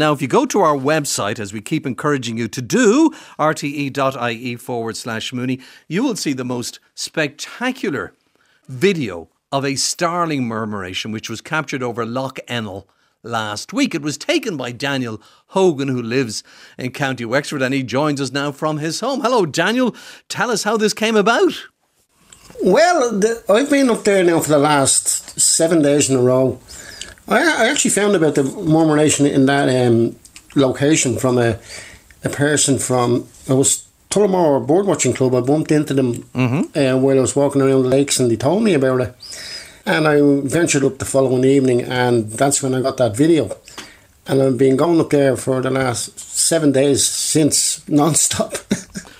Now, if you go to our website, as we keep encouraging you to do, rte.ie forward slash Mooney, you will see the most spectacular video of a starling murmuration which was captured over Lough Ennell last week. It was taken by Daniel Hogan, who lives in County Wexford, and he joins us now from his home. Hello, Daniel. Tell us how this came about. Well, the, I've been up there now for the last seven days in a row I, I actually found about the murmuration in that um, location from a, a person from, I was Tullamore Bird Watching Club. I bumped into them mm-hmm. uh, while I was walking around the lakes and they told me about it. And I ventured up the following evening and that's when I got that video. And I've been going up there for the last seven days since non-stop.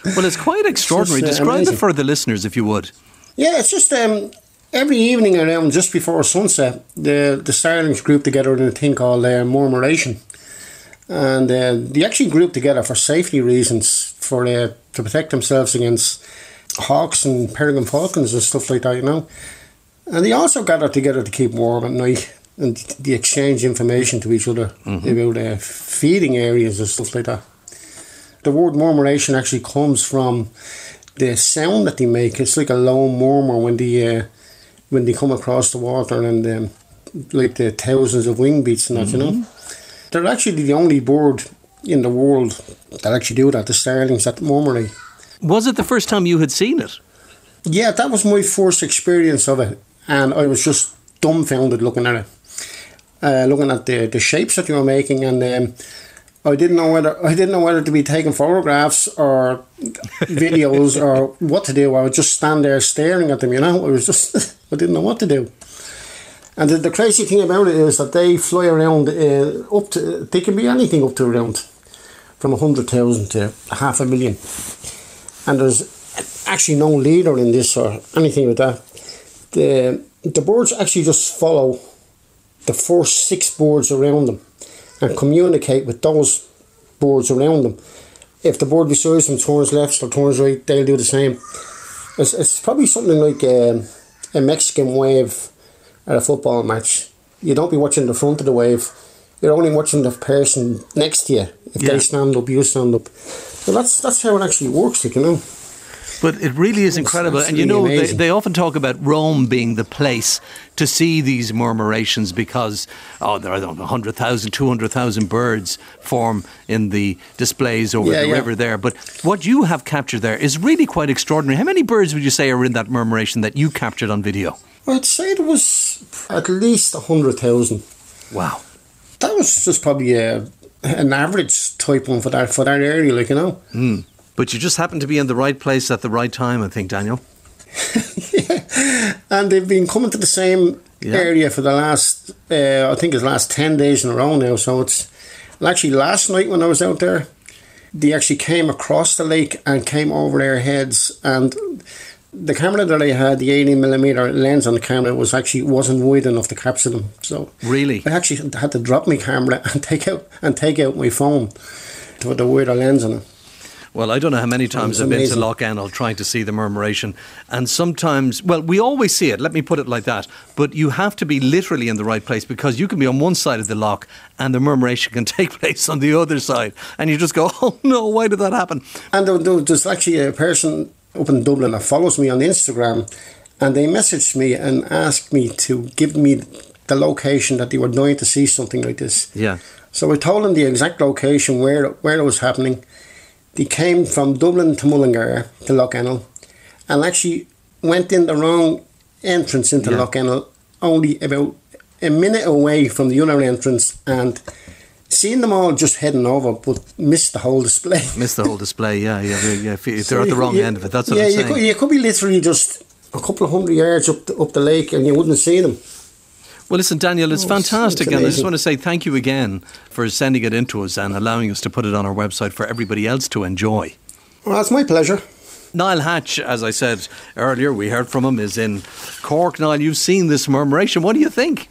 well, it's quite extraordinary. It's just, uh, Describe amazing. it for the listeners, if you would. Yeah, it's just um, every evening around just before sunset, the the starlings group together in a thing called uh, murmuration, and uh, they actually group together for safety reasons for uh, to protect themselves against hawks and peregrine falcons and stuff like that, you know. And they also gather together to keep warm at night and they exchange information to each other mm-hmm. about uh, feeding areas and stuff like that. The word murmuration actually comes from the sound that they make. It's like a low murmur when they uh, when they come across the water and um, like the thousands of wing beats and that, mm-hmm. you know. Mm-hmm. They're actually the only bird in the world that actually do that, the starlings at Murmuray. Was it the first time you had seen it? Yeah, that was my first experience of it, and I was just dumbfounded looking at it, uh, looking at the, the shapes that you were making, and um, I didn't know whether I didn't know whether to be taking photographs or videos or what to do. I would just stand there staring at them. You know, I was just I didn't know what to do. And the, the crazy thing about it is that they fly around uh, up to they can be anything up to around from a hundred thousand to half a million, and there's actually no leader in this or anything like that. The the birds actually just follow the first six birds around them and communicate with those boards around them. If the board beside them turns left or turns right, they'll do the same. It's, it's probably something like um, a Mexican wave at a football match. You don't be watching the front of the wave. You're only watching the person next to you. If yeah. they stand up, you stand up. So that's that's how it actually works, like, you know. But it really is incredible. And you know, they, they, often talk about Rome being the place to see these murmurations because, oh, there are 100,000, 200,000 birds form in the displays over yeah, the yeah. river there. But what you have captured there is really quite extraordinary. How many birds would you say are in that murmuration that you captured on video? I'd say it was at least 100,000. Wow. That was just probably a, an average type one for that, for that area, like, you know. Mm. But you just happen to be in the right place at the right time, I think, Daniel. yeah. And they've been coming to the same yeah. area for the last, uh, I think it's last 10 days in a row now. So it's actually last night when I was out there, they actually came across the lake and came over their heads. And the camera that I had, the 18 millimeter lens on the camera, was actually wasn't wide enough to capture them. So really, I actually had to drop my camera and take out and take out my phone to put the wider lens on it. Well, I don't know how many times I've been to Lough Ennell trying to see the murmuration. And sometimes, well, we always see it, let me put it like that. But you have to be literally in the right place because you can be on one side of the loch and the murmuration can take place on the other side. And you just go, oh no, why did that happen? And there's actually a person up in Dublin that follows me on Instagram and they messaged me and asked me to give me the location that they were dying to see something like this. Yeah. So I told them the exact location where where it was happening they came from Dublin to Mullingar to Lough Ennell and actually went in the wrong entrance into yeah. Lough Ennell, only about a minute away from the other entrance and seeing them all just heading over, but missed the whole display. missed the whole display, yeah, yeah. yeah. If, they're so at the wrong you, end of it, that's what yeah, I'm saying. You could, you could be literally just a couple of hundred yards up the, up the lake and you wouldn't see them. Well, listen, Daniel, it's oh, fantastic. It's and I just want to say thank you again for sending it into us and allowing us to put it on our website for everybody else to enjoy. Well, it's my pleasure. Niall Hatch, as I said earlier, we heard from him, is in Cork. Niall, you've seen this murmuration. What do you think?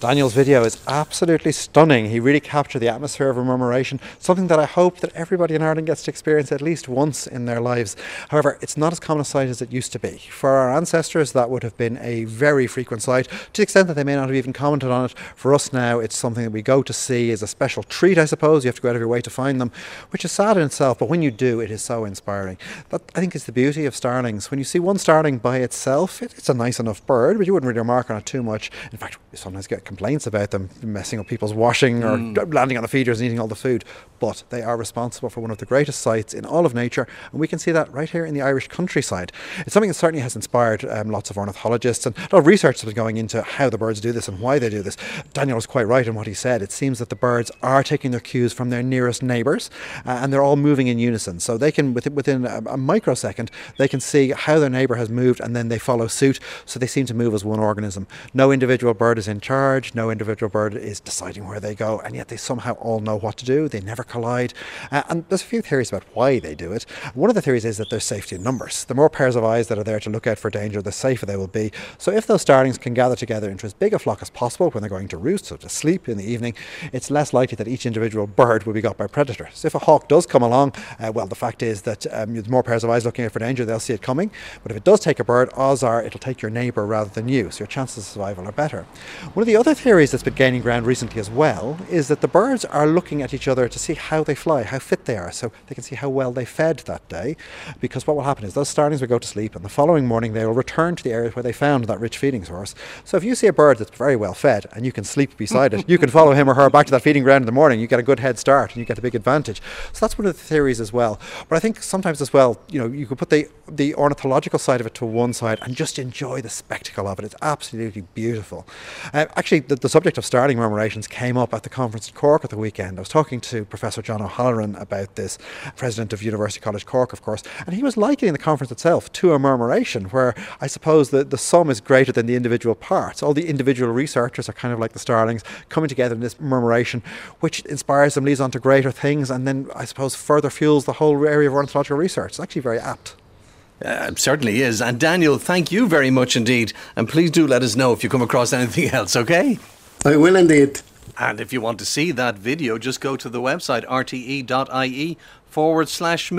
Daniel's video is absolutely stunning. He really captured the atmosphere of murmuration, something that I hope that everybody in Ireland gets to experience at least once in their lives. However, it's not as common a sight as it used to be. For our ancestors, that would have been a very frequent sight, to the extent that they may not have even commented on it. For us now, it's something that we go to see as a special treat, I suppose. You have to go out of your way to find them, which is sad in itself, but when you do, it is so inspiring. That, I think, is the beauty of starlings. When you see one starling by itself, it, it's a nice enough bird, but you wouldn't really remark on it too much. In fact, you sometimes get complaints about them messing up people's washing or mm. landing on the feeders and eating all the food. But they are responsible for one of the greatest sights in all of nature, and we can see that right here in the Irish countryside. It's something that certainly has inspired um, lots of ornithologists and a lot of research has been going into how the birds do this and why they do this. Daniel was quite right in what he said. It seems that the birds are taking their cues from their nearest neighbours, uh, and they're all moving in unison. So they can, within, within a, a microsecond, they can see how their neighbour has moved, and then they follow suit. So they seem to move as one organism. No individual bird is in charge. No individual bird is deciding where they go, and yet they somehow all know what to do. They never collide. Uh, and there's a few theories about why they do it. One of the theories is that there's safety in numbers. The more pairs of eyes that are there to look out for danger, the safer they will be. So if those starlings can gather together into as big a flock as possible when they're going to roost, so to sleep in the evening, it's less likely that each individual bird will be got by predators. So if a hawk does come along, uh, well, the fact is that um, there's more pairs of eyes looking out for danger, they'll see it coming. But if it does take a bird, odds are it'll take your neighbour rather than you, so your chances of survival are better. One of the other theories that's been gaining ground recently as well is that the birds are looking at each other to see how they fly, how fit they are, so they can see how well they fed that day. Because what will happen is those starlings will go to sleep, and the following morning they will return to the area where they found that rich feeding source. So if you see a bird that's very well fed and you can sleep beside it, you can follow him or her back to that feeding ground in the morning. You get a good head start and you get a big advantage. So that's one of the theories as well. But I think sometimes as well, you know, you could put the the ornithological side of it to one side and just enjoy the spectacle of it. It's absolutely beautiful. Uh, actually, the, the, subject of starling murmurations came up at the conference in Cork at the weekend. I was talking to Professor John O'Halloran about this, president of University College Cork, of course, and he was likening the conference itself to a murmuration where I suppose the, the sum is greater than the individual parts. All the individual researchers are kind of like the starlings coming together in this murmuration, which inspires them, leads on to greater things, and then I suppose further fuels the whole area of ornithological research. It's actually very apt. Uh, certainly is. And Daniel, thank you very much indeed. And please do let us know if you come across anything else, okay? I will indeed. And if you want to see that video, just go to the website rte.ie forward slash moon.